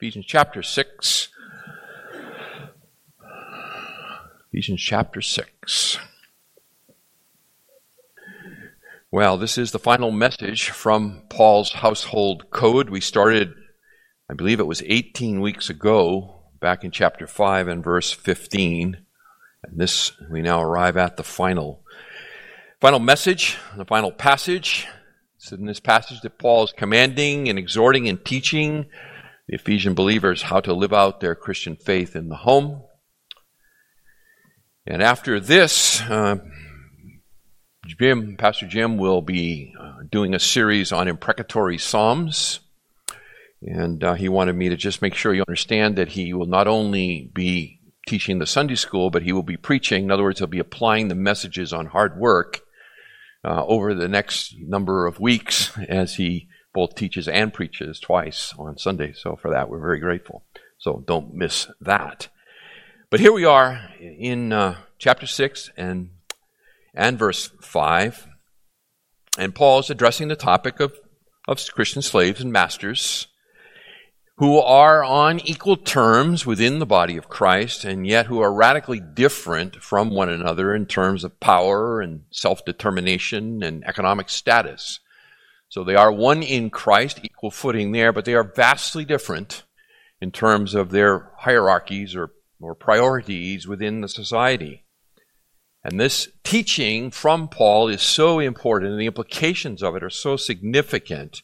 Ephesians chapter 6. Ephesians chapter 6. Well, this is the final message from Paul's household code. We started, I believe it was 18 weeks ago, back in chapter 5 and verse 15. And this, we now arrive at the final, final message, the final passage. It's in this passage that Paul is commanding and exhorting and teaching the Ephesian believers how to live out their Christian faith in the home. And after this, uh, Jim, Pastor Jim will be uh, doing a series on imprecatory psalms. And uh, he wanted me to just make sure you understand that he will not only be teaching the Sunday school, but he will be preaching. In other words, he'll be applying the messages on hard work uh, over the next number of weeks as he both teaches and preaches twice on Sunday. So for that, we're very grateful. So don't miss that. But here we are in uh, chapter 6 and, and verse 5. And Paul's addressing the topic of, of Christian slaves and masters who are on equal terms within the body of Christ and yet who are radically different from one another in terms of power and self determination and economic status. So they are one in Christ, equal footing there, but they are vastly different in terms of their hierarchies or, or priorities within the society. And this teaching from Paul is so important, and the implications of it are so significant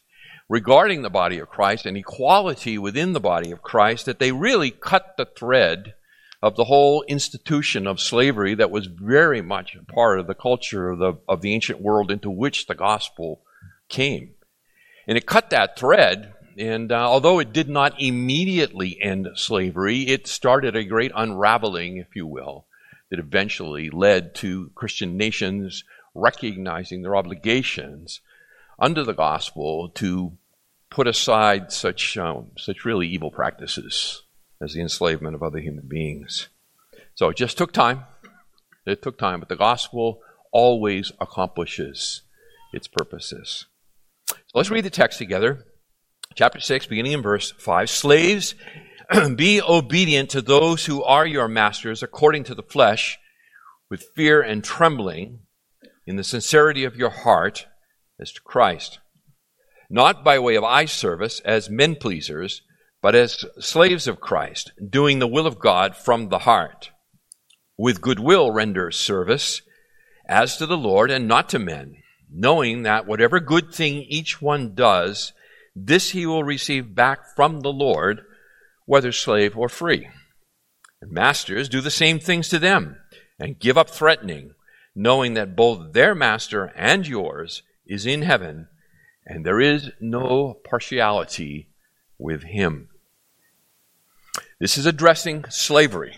regarding the body of Christ and equality within the body of Christ that they really cut the thread of the whole institution of slavery that was very much a part of the culture of the, of the ancient world into which the gospel came. And it cut that thread, and uh, although it did not immediately end slavery, it started a great unraveling, if you will, that eventually led to Christian nations recognizing their obligations under the gospel to put aside such, um, such really evil practices as the enslavement of other human beings. So it just took time. It took time, but the gospel always accomplishes its purposes. So let's read the text together. Chapter 6, beginning in verse 5. Slaves, be obedient to those who are your masters according to the flesh, with fear and trembling, in the sincerity of your heart, as to Christ. Not by way of eye service as men pleasers, but as slaves of Christ, doing the will of God from the heart. With goodwill render service, as to the Lord and not to men knowing that whatever good thing each one does, this he will receive back from the Lord, whether slave or free. And masters do the same things to them, and give up threatening, knowing that both their master and yours is in heaven, and there is no partiality with him. This is addressing slavery.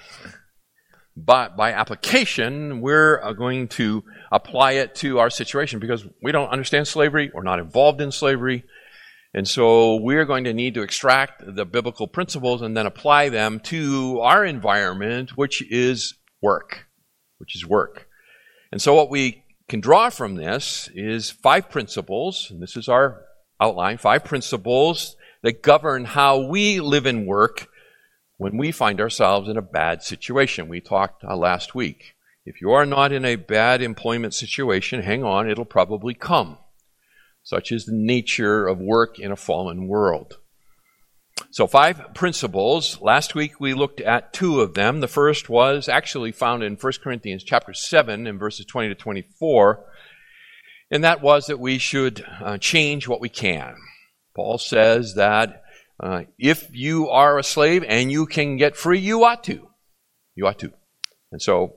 But by application, we're uh, going to apply it to our situation because we don't understand slavery, we're not involved in slavery. And so we're going to need to extract the biblical principles and then apply them to our environment, which is work, which is work. And so what we can draw from this is five principles, and this is our outline, five principles that govern how we live and work when we find ourselves in a bad situation. We talked uh, last week. If you are not in a bad employment situation, hang on, it'll probably come. Such is the nature of work in a fallen world. So, five principles. Last week we looked at two of them. The first was actually found in 1 Corinthians chapter 7 in verses 20 to 24. And that was that we should uh, change what we can. Paul says that uh, if you are a slave and you can get free, you ought to. You ought to. And so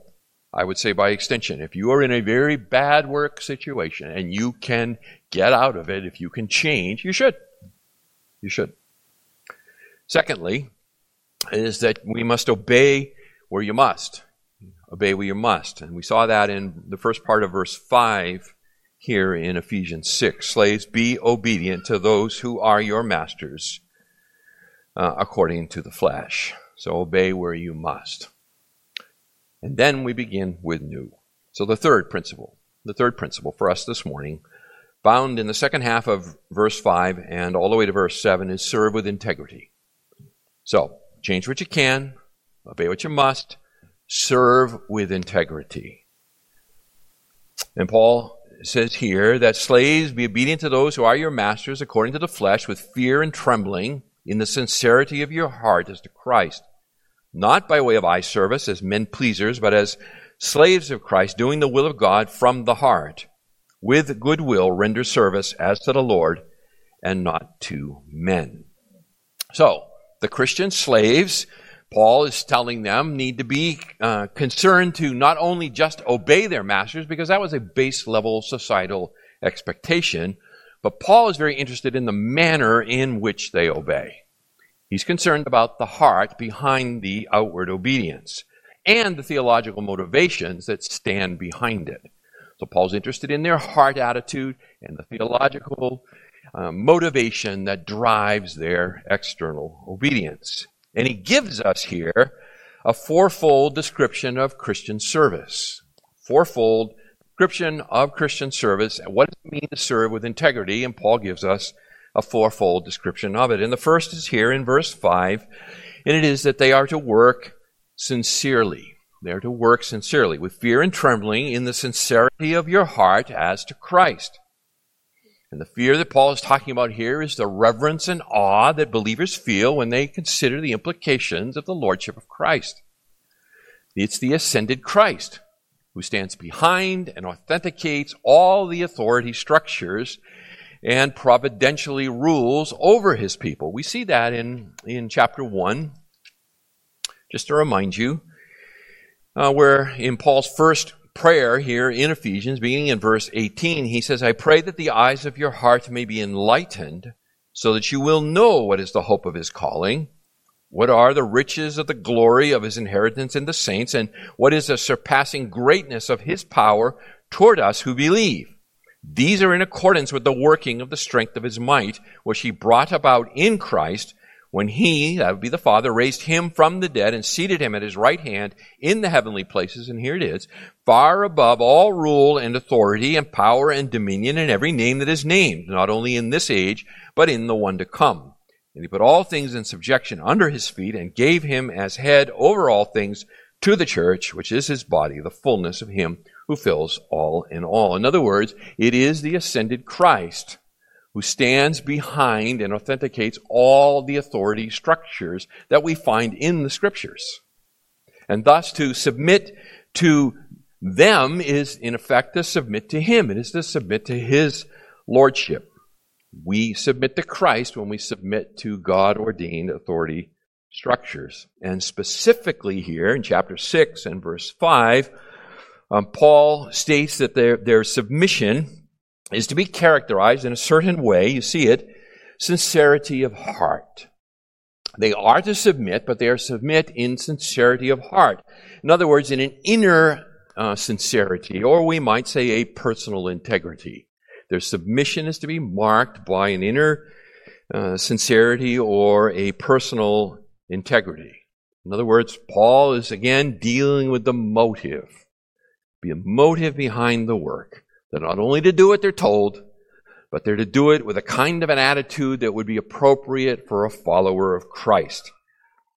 I would say by extension, if you are in a very bad work situation and you can get out of it, if you can change, you should. You should. Secondly, is that we must obey where you must. Obey where you must. And we saw that in the first part of verse 5 here in Ephesians 6. Slaves, be obedient to those who are your masters uh, according to the flesh. So obey where you must. And then we begin with new. So the third principle, the third principle for us this morning, found in the second half of verse 5 and all the way to verse 7, is serve with integrity. So, change what you can, obey what you must, serve with integrity. And Paul says here that slaves be obedient to those who are your masters according to the flesh with fear and trembling in the sincerity of your heart as to Christ, not by way of eye service as men pleasers, but as slaves of Christ, doing the will of God from the heart. With good will render service as to the Lord and not to men. So, the Christian slaves, Paul is telling them, need to be uh, concerned to not only just obey their masters, because that was a base level societal expectation, but Paul is very interested in the manner in which they obey. He's concerned about the heart behind the outward obedience and the theological motivations that stand behind it. So Paul's interested in their heart attitude and the theological uh, motivation that drives their external obedience. And he gives us here a fourfold description of Christian service. Fourfold description of Christian service. And what does it mean to serve with integrity? And Paul gives us a fourfold description of it. And the first is here in verse 5, and it is that they are to work sincerely. They are to work sincerely, with fear and trembling, in the sincerity of your heart as to Christ. And the fear that Paul is talking about here is the reverence and awe that believers feel when they consider the implications of the Lordship of Christ. It's the ascended Christ who stands behind and authenticates all the authority structures and providentially rules over his people. We see that in, in chapter 1. Just to remind you, uh, where in Paul's first prayer here in Ephesians, beginning in verse 18, he says, I pray that the eyes of your heart may be enlightened, so that you will know what is the hope of his calling, what are the riches of the glory of his inheritance in the saints, and what is the surpassing greatness of his power toward us who believe. These are in accordance with the working of the strength of his might, which he brought about in Christ when he, that would be the Father, raised him from the dead and seated him at his right hand in the heavenly places, and here it is, far above all rule and authority and power and dominion and every name that is named, not only in this age, but in the one to come. And he put all things in subjection under his feet and gave him as head over all things to the church, which is his body, the fullness of him who fills all in all. In other words, it is the ascended Christ who stands behind and authenticates all the authority structures that we find in the scriptures. And thus to submit to them is in effect to submit to him. It is to submit to his lordship. We submit to Christ when we submit to God ordained authority structures. And specifically here in chapter 6 and verse 5, um, Paul states that their, their submission is to be characterized in a certain way. You see it sincerity of heart. They are to submit, but they are submit in sincerity of heart. In other words, in an inner uh, sincerity, or we might say a personal integrity. Their submission is to be marked by an inner uh, sincerity or a personal integrity. In other words, Paul is again dealing with the motive, be a motive behind the work. They're not only to do what they're told, but they're to do it with a kind of an attitude that would be appropriate for a follower of Christ.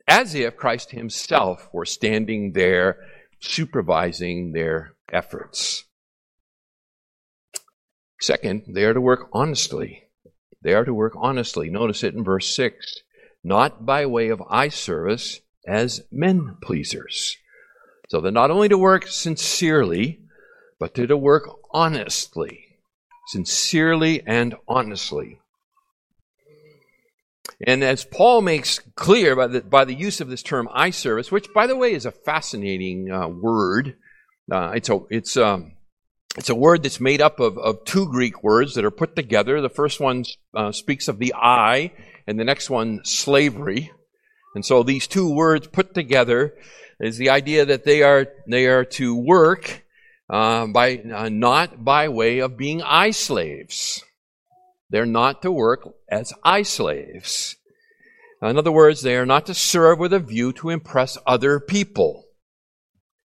As if Christ himself were standing there supervising their efforts. Second, they are to work honestly. They are to work honestly. Notice it in verse 6 not by way of eye service as men pleasers. So they're not only to work sincerely, but they're to work honestly, sincerely and honestly. And as Paul makes clear by the, by the use of this term eye service, which, by the way, is a fascinating uh, word, uh, it's, a, it's, um, it's a word that's made up of, of two Greek words that are put together. The first one uh, speaks of the eye, and the next one, slavery. And so these two words put together is the idea that they are, they are to work uh, by, uh, not by way of being eye slaves. They're not to work as eye slaves. In other words, they are not to serve with a view to impress other people.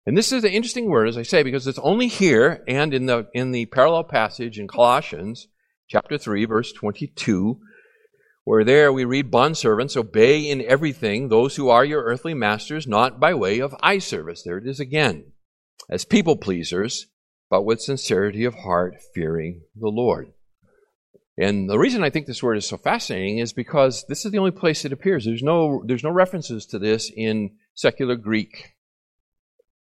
And this is an interesting word, as I say, because it's only here and in the, in the parallel passage in Colossians chapter 3, verse 22, where there we read, Bondservants, obey in everything those who are your earthly masters, not by way of eye service. There it is again. As people pleasers, but with sincerity of heart, fearing the Lord. And the reason I think this word is so fascinating is because this is the only place it appears. There's no, there's no references to this in secular Greek.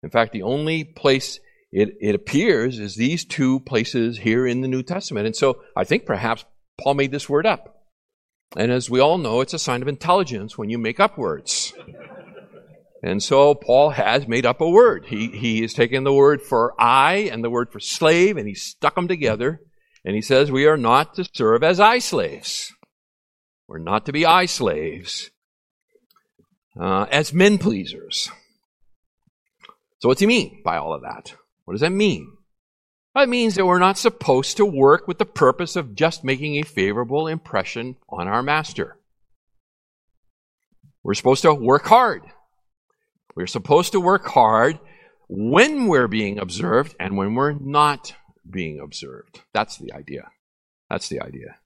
In fact, the only place it, it appears is these two places here in the New Testament. And so I think perhaps Paul made this word up. And as we all know, it's a sign of intelligence when you make up words. And so Paul has made up a word. He, he has taken the word for eye and the word for slave and he stuck them together. And he says we are not to serve as eye slaves. We're not to be eye slaves, uh, as men pleasers. So what's he mean by all of that? What does that mean? That means that we're not supposed to work with the purpose of just making a favorable impression on our master. We're supposed to work hard. We're supposed to work hard when we're being observed and when we're not being observed. That's the idea. That's the idea.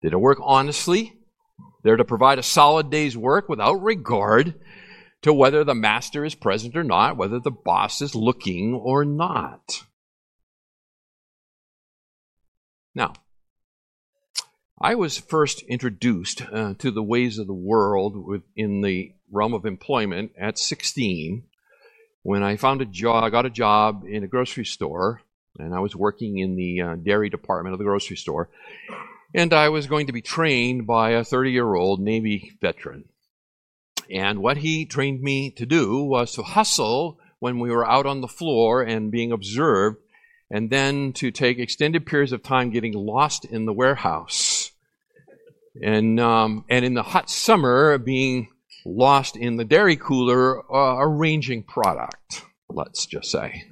They're to work honestly. They're to provide a solid day's work without regard to whether the master is present or not, whether the boss is looking or not. Now, I was first introduced uh, to the ways of the world within the realm of employment at 16 when I found a job, I got a job in a grocery store, and I was working in the uh, dairy department of the grocery store, and I was going to be trained by a 30 year old Navy veteran. And what he trained me to do was to hustle when we were out on the floor and being observed, and then to take extended periods of time getting lost in the warehouse. And, um, and in the hot summer, being lost in the dairy cooler uh, arranging product, let's just say.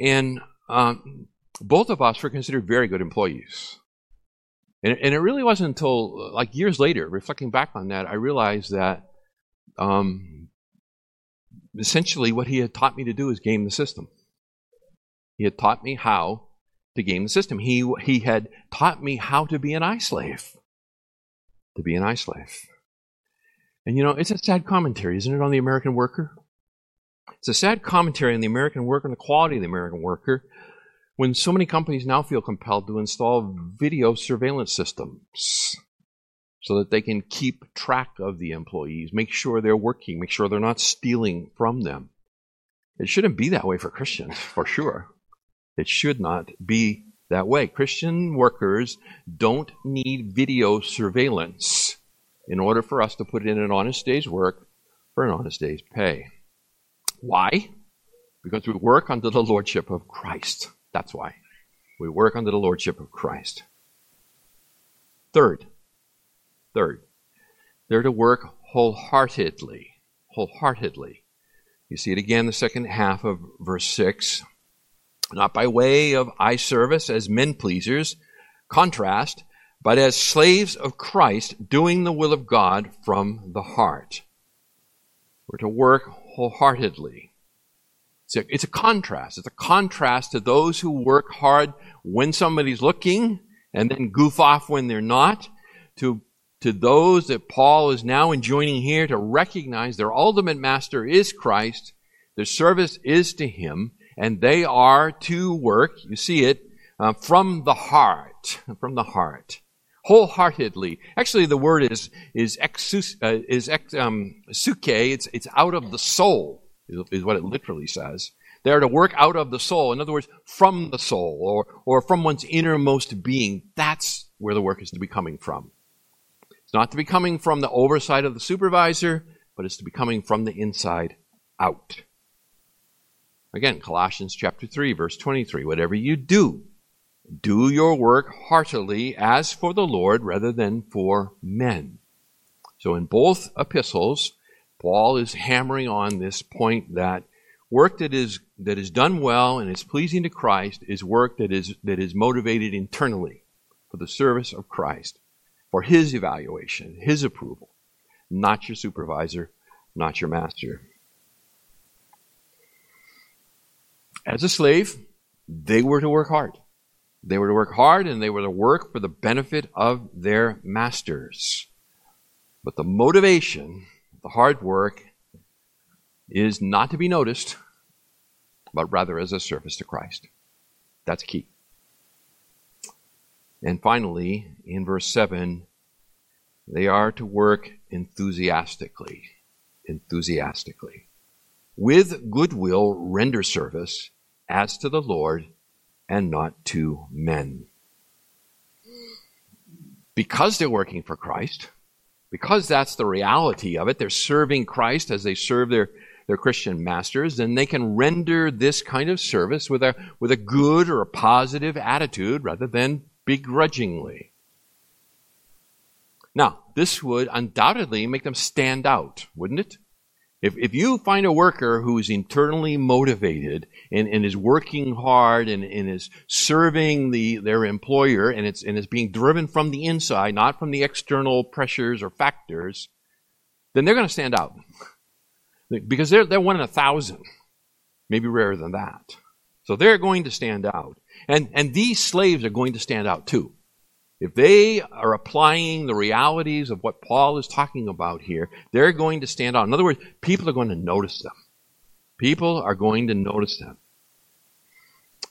And um, both of us were considered very good employees. And, and, it really wasn't until like years later, reflecting back on that, I realized that um, essentially what he had taught me to do is game the system. He had taught me how to game the system. He, he had taught me how to be an eye slave. To be an eye slave. And you know, it's a sad commentary, isn't it, on the American worker? It's a sad commentary on the American worker and the quality of the American worker when so many companies now feel compelled to install video surveillance systems so that they can keep track of the employees, make sure they're working, make sure they're not stealing from them. It shouldn't be that way for Christians, for sure. It should not be that way. Christian workers don't need video surveillance in order for us to put in an honest day's work for an honest day's pay. Why? Because we work under the lordship of Christ. That's why. We work under the lordship of Christ. Third, third, they're to work wholeheartedly. Wholeheartedly. You see it again the second half of verse 6. Not by way of eye service as men pleasers, contrast, but as slaves of Christ, doing the will of God from the heart. We're to work wholeheartedly. It's a, it's a contrast. It's a contrast to those who work hard when somebody's looking and then goof off when they're not, to, to those that Paul is now enjoining here to recognize their ultimate master is Christ, their service is to Him, and they are to work, you see it, uh, from the heart, from the heart, wholeheartedly. Actually, the word is is exus, uh, is ex, um, suke. It's it's out of the soul is what it literally says. They are to work out of the soul. In other words, from the soul or, or from one's innermost being. That's where the work is to be coming from. It's not to be coming from the oversight of the supervisor, but it's to be coming from the inside out. Again, Colossians chapter 3, verse 23. Whatever you do, do your work heartily as for the Lord rather than for men So in both epistles, Paul is hammering on this point that work that is that is done well and is pleasing to Christ is work that is that is motivated internally for the service of Christ, for his evaluation, his approval, not your supervisor, not your master. As a slave, they were to work hard. They were to work hard and they were to work for the benefit of their masters. But the motivation, the hard work, is not to be noticed, but rather as a service to Christ. That's key. And finally, in verse 7, they are to work enthusiastically. Enthusiastically. With goodwill, render service as to the Lord and not to men. Because they're working for Christ, because that's the reality of it, they're serving Christ as they serve their, their Christian masters, then they can render this kind of service with a, with a good or a positive attitude rather than begrudgingly. Now, this would undoubtedly make them stand out, wouldn't it? If, if you find a worker who's internally motivated and, and is working hard and, and is serving the, their employer and it's, and is being driven from the inside, not from the external pressures or factors, then they're going to stand out. Because they're, they're one in a thousand, maybe rarer than that. So they're going to stand out. And, and these slaves are going to stand out too. If they are applying the realities of what Paul is talking about here, they're going to stand out. In other words, people are going to notice them. People are going to notice them.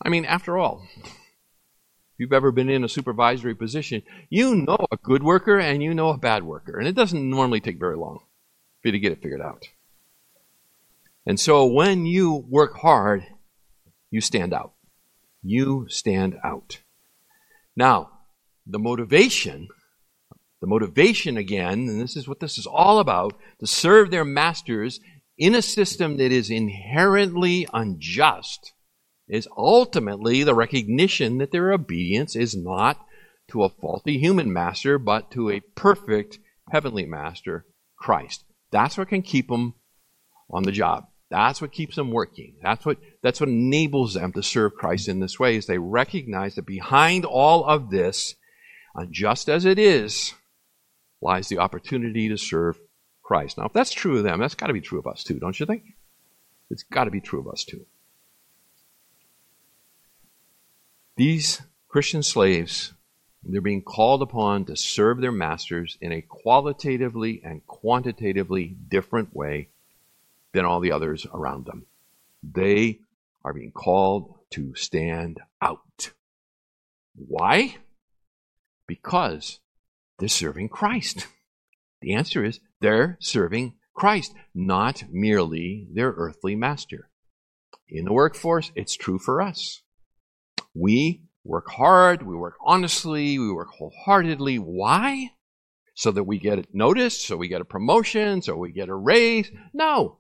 I mean, after all, if you've ever been in a supervisory position, you know a good worker and you know a bad worker. And it doesn't normally take very long for you to get it figured out. And so when you work hard, you stand out. You stand out. Now, the motivation, the motivation again, and this is what this is all about, to serve their masters in a system that is inherently unjust, is ultimately the recognition that their obedience is not to a faulty human master, but to a perfect heavenly master, Christ. That's what can keep them on the job. That's what keeps them working. That's what, that's what enables them to serve Christ in this way, is they recognize that behind all of this unjust as it is, lies the opportunity to serve Christ. Now, if that's true of them, that's got to be true of us too, don't you think? It's got to be true of us too. These Christian slaves, they're being called upon to serve their masters in a qualitatively and quantitatively different way than all the others around them. They are being called to stand out. Why? Because they're serving Christ. The answer is they're serving Christ, not merely their earthly master. In the workforce, it's true for us. We work hard, we work honestly, we work wholeheartedly. Why? So that we get noticed, so we get a promotion, so we get a raise. No.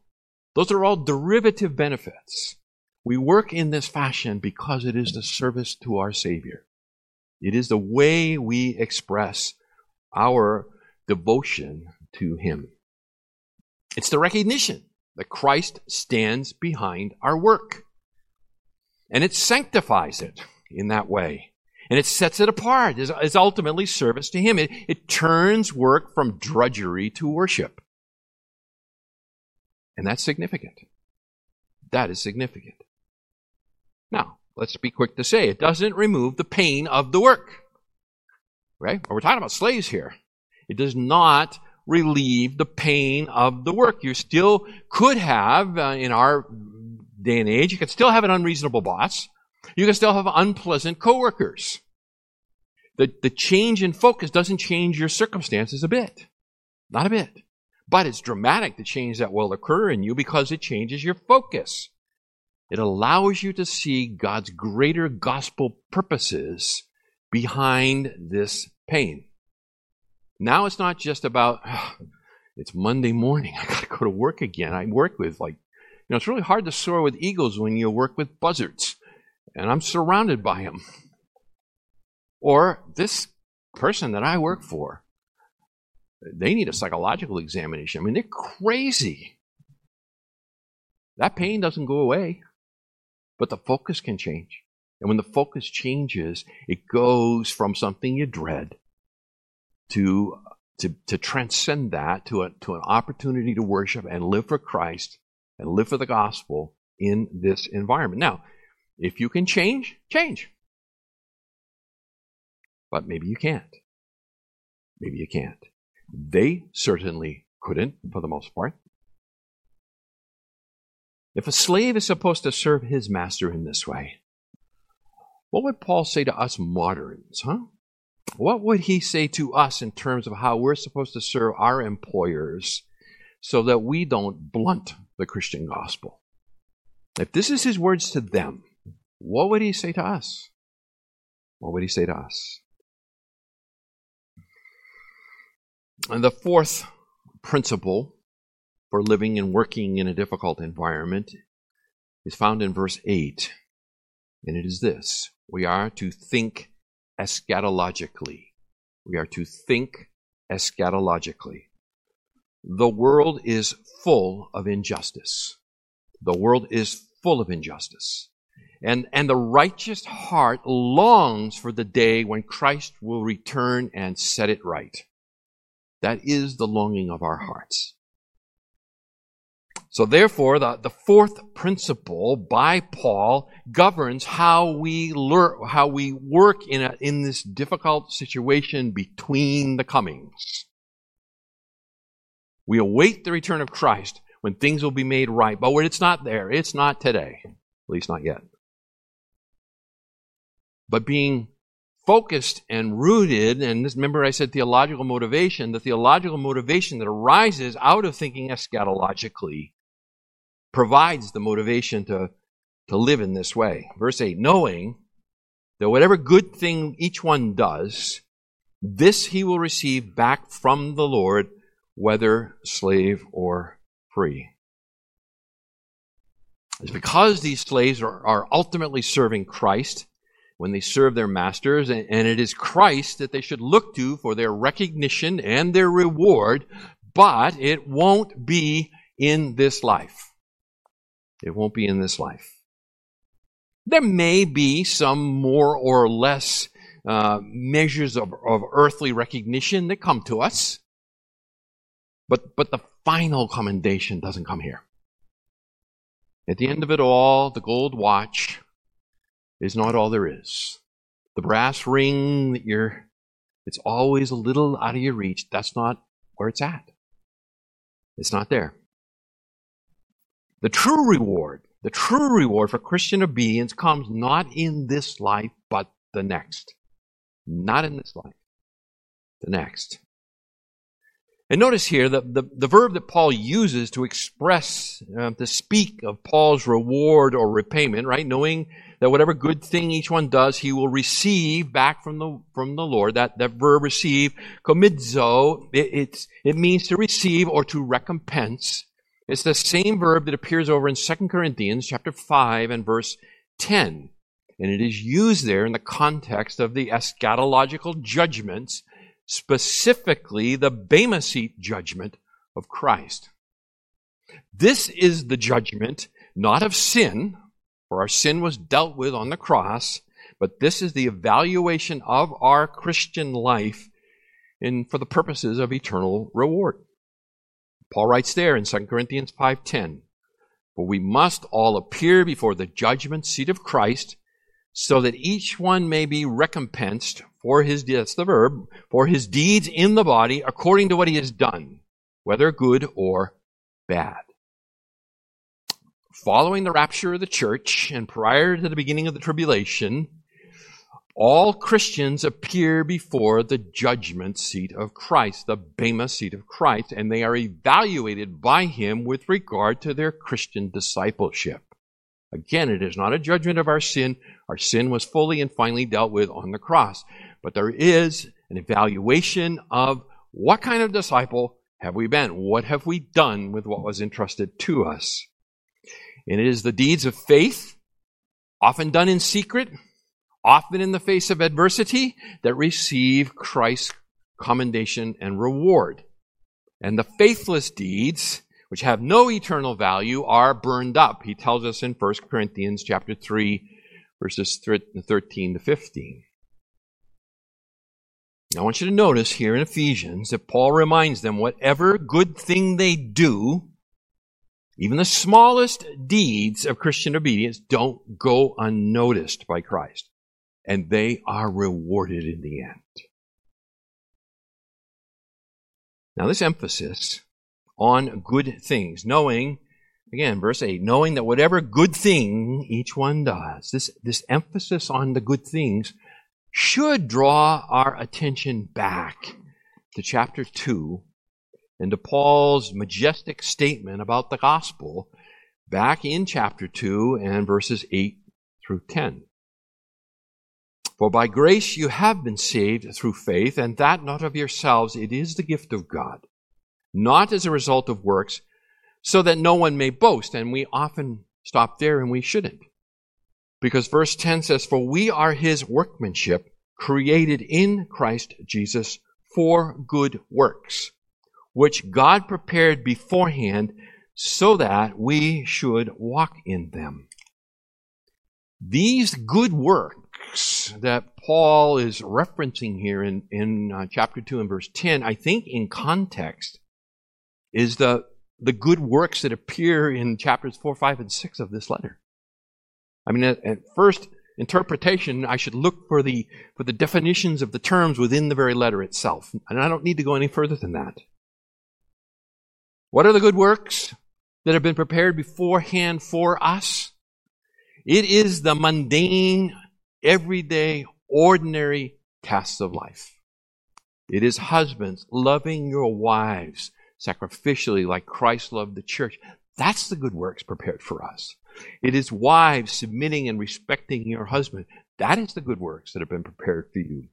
Those are all derivative benefits. We work in this fashion because it is the service to our Savior. It is the way we express our devotion to Him. It's the recognition that Christ stands behind our work. And it sanctifies it in that way. And it sets it apart as, ultimately service to Him. It, it turns work from drudgery to worship. And that's significant. That is significant. Let's be quick to say, it doesn't remove the pain of the work. Right? We're talking about slaves here. It does not relieve the pain of the work. You still could have, uh, in our day and age, you could still have an unreasonable boss. You can still have unpleasant coworkers. The, the change in focus doesn't change your circumstances a bit. Not a bit. But it's dramatic. The change that will occur in you because it changes your focus. It allows you to see God's greater gospel purposes behind this pain. Now it's not just about, it's Monday morning, I got to go to work again. I work with, like, you know, it's really hard to soar with eagles when you work with buzzards, and I'm surrounded by them. Or this person that I work for, they need a psychological examination. I mean, they're crazy. That pain doesn't go away, but the focus can change. And when the focus changes, it goes from something you dread to, to, to transcend that to, a, to an opportunity to worship and live for Christ and live for the gospel in this environment. Now, if you can change, change. But maybe you can't. Maybe you can't. They certainly couldn't, for the most part. If a slave is supposed to serve his master in this way, what would Paul say to us moderns, huh? What would he say to us in terms of how we're supposed to serve our employers so that we don't blunt the Christian gospel? If this is his words to them, what would he say to us? What would he say to us? And the fourth principle for living and working in a difficult environment is found in verse 8. And it is this we are to think eschatologically. We are to think eschatologically. The world is full of injustice. The world is full of injustice. And, and the righteous heart longs for the day when Christ will return and set it right. That is the longing of our hearts. So therefore, the, the fourth principle by Paul governs how we learn, how we work in a, in this difficult situation between the comings. We await the return of Christ when things will be made right. But when it's not there, it's not today. At least not yet. But being focused and rooted, and this, remember I said theological motivation, the theological motivation that arises out of thinking eschatologically provides the motivation to, to live in this way. Verse 8, knowing that whatever good thing each one does, this he will receive back from the Lord, whether slave or free. It's because these slaves are, are ultimately serving Christ when they serve their masters, and, and it is Christ that they should look to for their recognition and their reward, but it won't be in this life. It won't be in this life. There may be some more or less uh, measures of, of earthly recognition that come to us, but, but the final commendation doesn't come here. At the end of it all, the gold watch is not all there is. The brass ring that you're, it's always a little out of your reach. That's not where it's at. It's not there. The true reward, the true reward for Christian obedience comes not in this life, but the next. Not in this life, the next. And notice here that the, the verb that Paul uses to express, uh, to speak of Paul's reward or repayment, right? Knowing that whatever good thing each one does, he will receive back from the, from the Lord. That, that verb receive, komidzo, it, it means to receive or to recompense. It's the same verb that appears over in 2 Corinthians chapter 5 and verse 10. And it is used there in the context of the eschatological judgments, specifically the Bema seat judgment of Christ. This is the judgment not of sin, for our sin was dealt with on the cross, but this is the evaluation of our Christian life in, for the purposes of eternal reward. Paul writes there in 2 Corinthians 5:10, "For we must all appear before the judgment seat of Christ, so that each one may be recompensed for his that's the verb, for his deeds in the body according to what he has done, whether good or bad." Following the rapture of the church and prior to the beginning of the tribulation, all Christians appear before the judgment seat of Christ, the Bema seat of Christ, and they are evaluated by Him with regard to their Christian discipleship. Again, it is not a judgment of our sin. Our sin was fully and finally dealt with on the cross. But there is an evaluation of what kind of disciple have we been? What have we done with what was entrusted to us? And it is the deeds of faith, often done in secret, often in the face of adversity, that receive Christ's commendation and reward. And the faithless deeds, which have no eternal value, are burned up. He tells us in 1 Corinthians chapter 3, verses 13 to 15. I want you to notice here in Ephesians that Paul reminds them whatever good thing they do, even the smallest deeds of Christian obedience, don't go unnoticed by Christ. And they are rewarded in the end. Now, this emphasis on good things, knowing, again, verse 8, knowing that whatever good thing each one does, this, this emphasis on the good things should draw our attention back to chapter 2 and to Paul's majestic statement about the gospel back in chapter 2 and verses 8 through 10. For by grace you have been saved through faith, and that not of yourselves, it is the gift of God, not as a result of works, so that no one may boast. And we often stop there and we shouldn't. Because verse 10 says, For we are his workmanship, created in Christ Jesus for good works, which God prepared beforehand so that we should walk in them. These good works that Paul is referencing here in, in uh, chapter 2 and verse 10, I think in context, is the, the good works that appear in chapters 4, 5, and 6 of this letter. I mean, at, at first interpretation, I should look for the, for the definitions of the terms within the very letter itself. And I don't need to go any further than that. What are the good works that have been prepared beforehand for us? It is the mundane, everyday, ordinary tasks of life. It is husbands loving your wives sacrificially like Christ loved the church. That's the good works prepared for us. It is wives submitting and respecting your husband. That is the good works that have been prepared for you.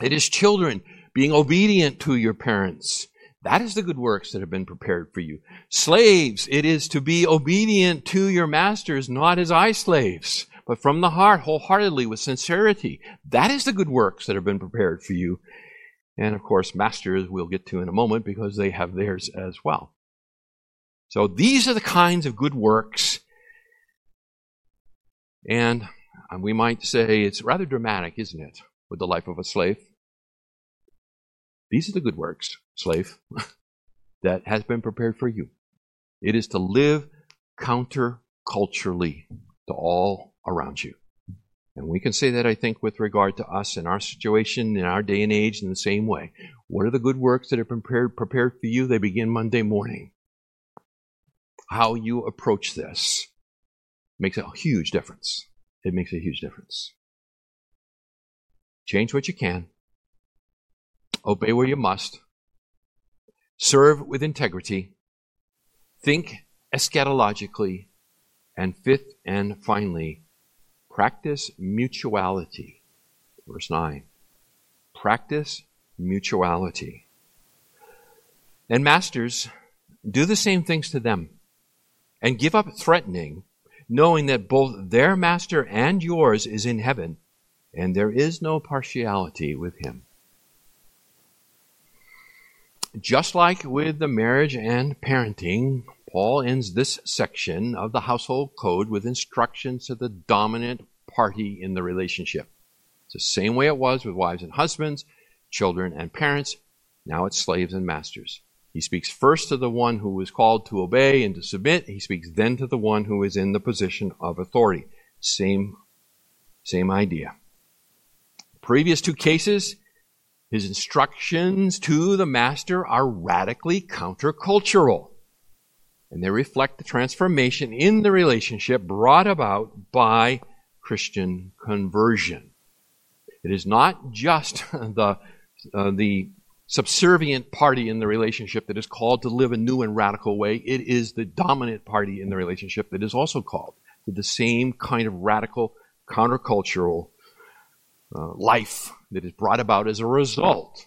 It is children being obedient to your parents. That is the good works that have been prepared for you. Slaves, it is to be obedient to your masters, not as eye slaves, but from the heart, wholeheartedly, with sincerity. That is the good works that have been prepared for you. And of course, masters we'll get to in a moment because they have theirs as well. So these are the kinds of good works and um, we might say it's rather dramatic, isn't it, with the life of a slave? These are the good works, slave, that has been prepared for you. It is to live counterculturally to all around you. And we can say that, I think, with regard to us and our situation in our day and age in the same way. What are the good works that are prepared, prepared for you? They begin Monday morning. How you approach this makes a huge difference. It makes a huge difference. Change what you can, obey where you must, serve with integrity, think eschatologically, and fifth and finally, practice mutuality. Verse 9. Practice mutuality. And masters, do the same things to them and give up threatening knowing that both their master and yours is in heaven, and there is no partiality with him. Just like with the marriage and parenting, Paul ends this section of the household code with instructions to the dominant party in the relationship. It's the same way it was with wives and husbands, children and parents. Now it's slaves and masters. He speaks first to the one who is called to obey and to submit. He speaks then to the one who is in the position of authority. Same, same idea. Previous two cases, his instructions to the master are radically countercultural. And they reflect the transformation in the relationship brought about by Christian conversion. It is not just the, uh, the subservient party in the relationship that is called to live a new and radical way. It is the dominant party in the relationship that is also called to the same kind of radical, countercultural uh, life that is brought about as a result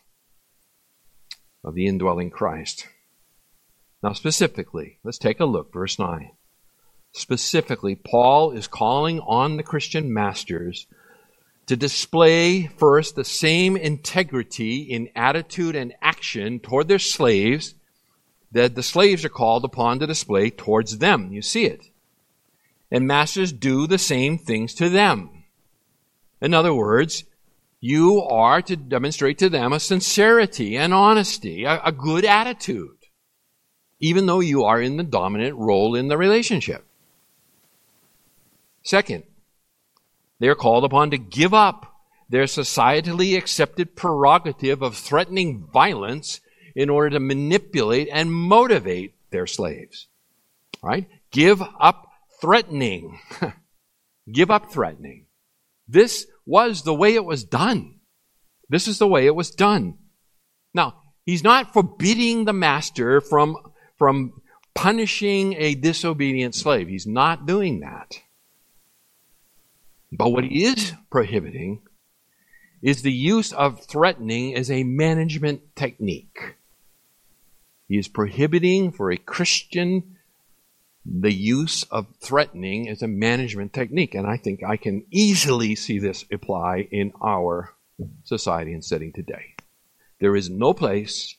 of the indwelling Christ. Now, specifically, let's take a look, verse 9. Specifically, Paul is calling on the Christian masters to display first the same integrity in attitude and action toward their slaves that the slaves are called upon to display towards them. You see it. And masters do the same things to them. In other words, you are to demonstrate to them a sincerity and honesty, a, a good attitude, even though you are in the dominant role in the relationship. Second, they are called upon to give up their societally accepted prerogative of threatening violence in order to manipulate and motivate their slaves. Right? Give up threatening. give up threatening. This was the way it was done. This is the way it was done. Now, he's not forbidding the master from, from punishing a disobedient slave. He's not doing that. But what he is prohibiting is the use of threatening as a management technique. He is prohibiting for a Christian the use of threatening as a management technique. And I think I can easily see this apply in our society and setting today. There is no place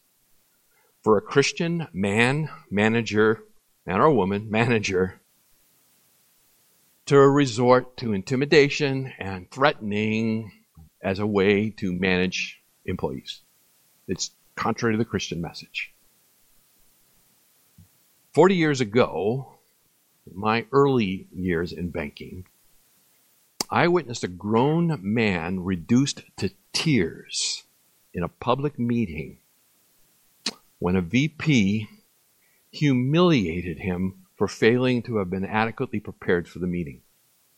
for a Christian man, manager, man or woman, manager, to resort to intimidation and threatening as a way to manage employees. It's contrary to the Christian message. 40 years ago, my early years in banking, I witnessed a grown man reduced to tears in a public meeting when a VP humiliated him for failing to have been adequately prepared for the meeting.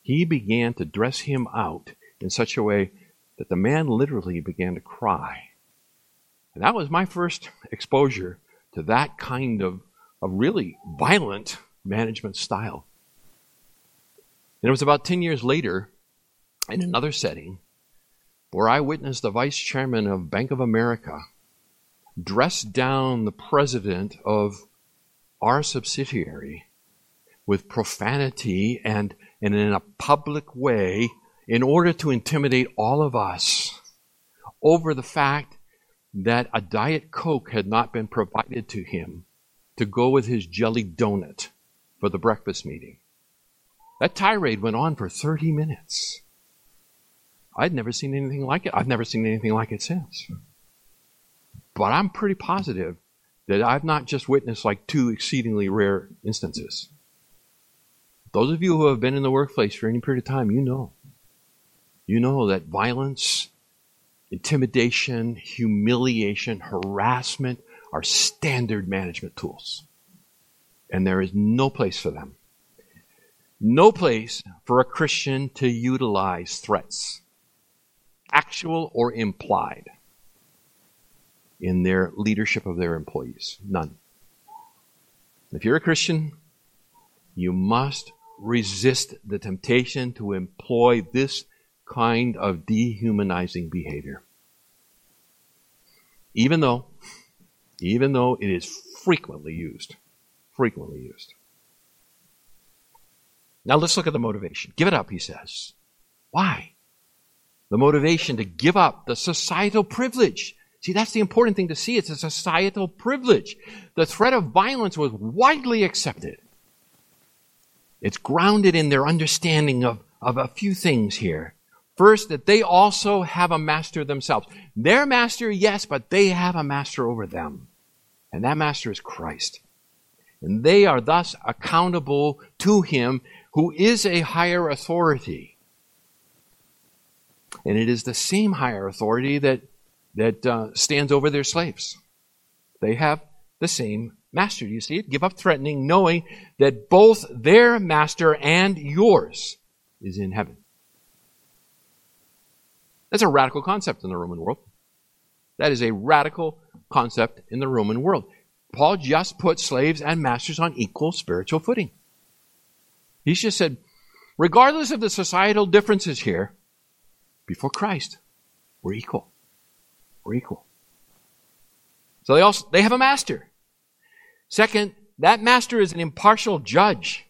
He began to dress him out in such a way that the man literally began to cry. And that was my first exposure to that kind of, of really violent management style. And it was about 10 years later, in another setting, where I witnessed the vice chairman of Bank of America dress down the president of our subsidiary with profanity and, and in a public way in order to intimidate all of us over the fact that a Diet Coke had not been provided to him to go with his jelly donut for the breakfast meeting. That tirade went on for 30 minutes. I'd never seen anything like it. I've never seen anything like it since. But I'm pretty positive that I've not just witnessed like two exceedingly rare instances. Those of you who have been in the workplace for any period of time, you know. You know that violence, intimidation, humiliation, harassment are standard management tools. And there is no place for them. No place for a Christian to utilize threats, actual or implied, in their leadership of their employees. None. If you're a Christian, you must resist the temptation to employ this kind of dehumanizing behavior. Even though, even though it is frequently used. Frequently used. Now let's look at the motivation. Give it up, he says. Why? The motivation to give up the societal privilege. See, that's the important thing to see. It's a societal privilege. The threat of violence was widely accepted. It's grounded in their understanding of, of a few things here. First, that they also have a master themselves. Their master, yes, but they have a master over them. And that master is Christ. And they are thus accountable to him who is a higher authority. And it is the same higher authority that, that uh, stands over their slaves. They have the same master. Do you see it? Give up threatening, knowing that both their master and yours is in heaven. That's a radical concept in the Roman world. That is a radical concept in the Roman world. Paul just put slaves and masters on equal spiritual footing. He's just said, regardless of the societal differences here, before Christ, we're equal. We're equal. So they also they have a master. Second, that master is an impartial judge.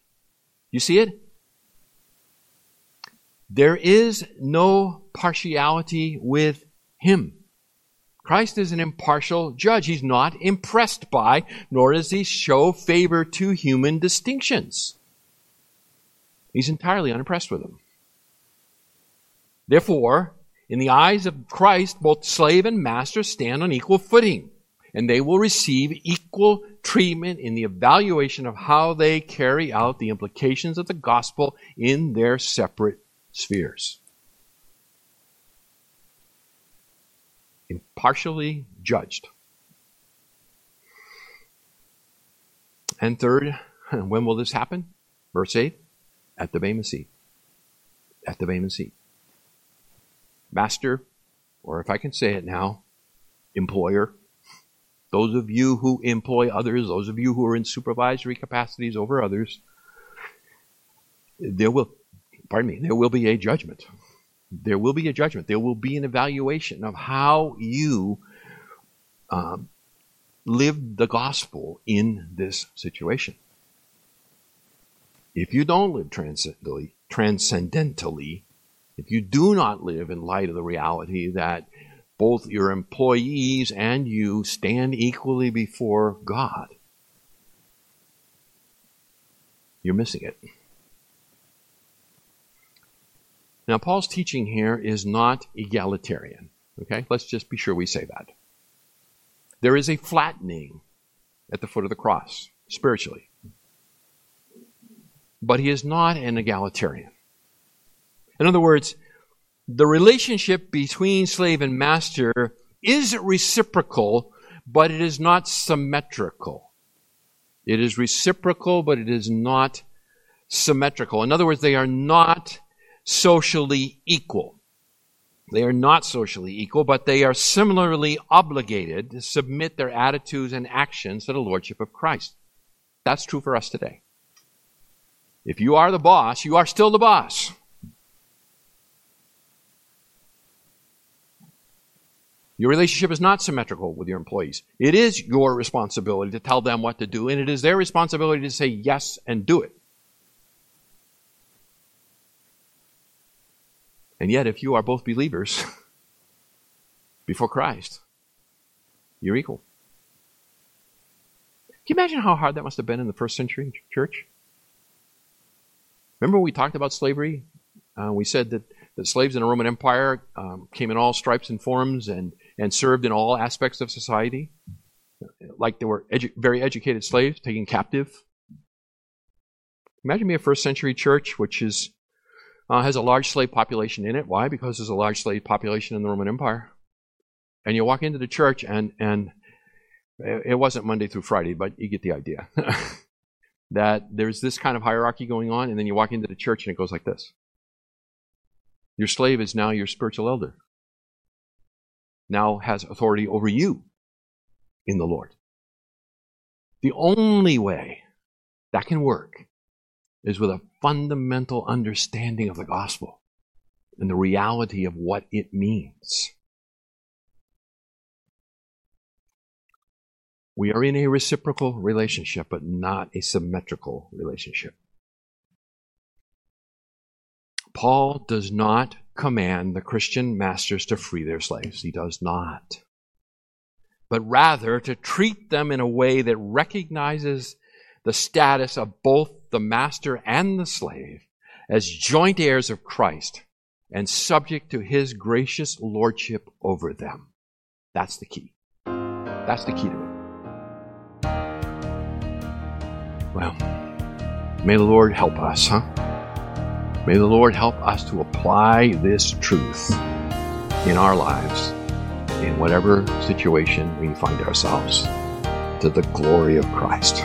You see it? There is no partiality with him. Christ is an impartial judge. He's not impressed by, nor does he show favor to human distinctions. He's entirely unimpressed with them. Therefore, in the eyes of Christ, both slave and master stand on equal footing, and they will receive equal treatment in the evaluation of how they carry out the implications of the gospel in their separate spheres. Impartially judged. And third, when will this happen? Verse 8 at the Bema seat. At the Bema seat. Master, or if I can say it now, employer, those of you who employ others, those of you who are in supervisory capacities over others, there will, pardon me, there will be a judgment. There will be a judgment. There will be an evaluation of how you um, the gospel in this situation. If you don't live transcendently, transcendentally, if you do not live in light of the reality that both your employees and you stand equally before God, you're missing it. Now, Paul's teaching here is not egalitarian. Okay? Let's just be sure we say that. There is a flattening at the foot of the cross, spiritually but he is not an egalitarian. In other words, the relationship between slave and master is reciprocal, but it is not symmetrical. It is reciprocal, but it is not symmetrical. In other words, they are not socially equal. They are not socially equal, but they are similarly obligated to submit their attitudes and actions to the Lordship of Christ. That's true for us today. If you are the boss, you are still the boss. Your relationship is not symmetrical with your employees. It is your responsibility to tell them what to do, and it is their responsibility to say yes and do it. And yet, if you are both believers before Christ, you're equal. Can you imagine how hard that must have been in the first century church? Remember we talked about slavery? Uh, we said that, that slaves in the Roman Empire um, came in all stripes and forms and, and served in all aspects of society. Like they were edu- very educated slaves taken captive. Imagine me a first century church which is, uh, has a large slave population in it. Why? Because there's a large slave population in the Roman Empire. And you walk into the church and, and it wasn't Monday through Friday, but you get the idea. that there's this kind of hierarchy going on, and then you walk into the church and it goes like this Your slave is now your spiritual elder, now has authority over you in the Lord. The only way that can work is with a fundamental understanding of the gospel and the reality of what it means. We are in a reciprocal relationship, but not a symmetrical relationship. Paul does not command the Christian masters to free their slaves. He does not. But rather to treat them in a way that recognizes the status of both the master and the slave as joint heirs of Christ and subject to his gracious lordship over them. That's the key. That's the key to it. Well, may the Lord help us, huh? May the Lord help us to apply this truth in our lives, in whatever situation we find ourselves, to the glory of Christ.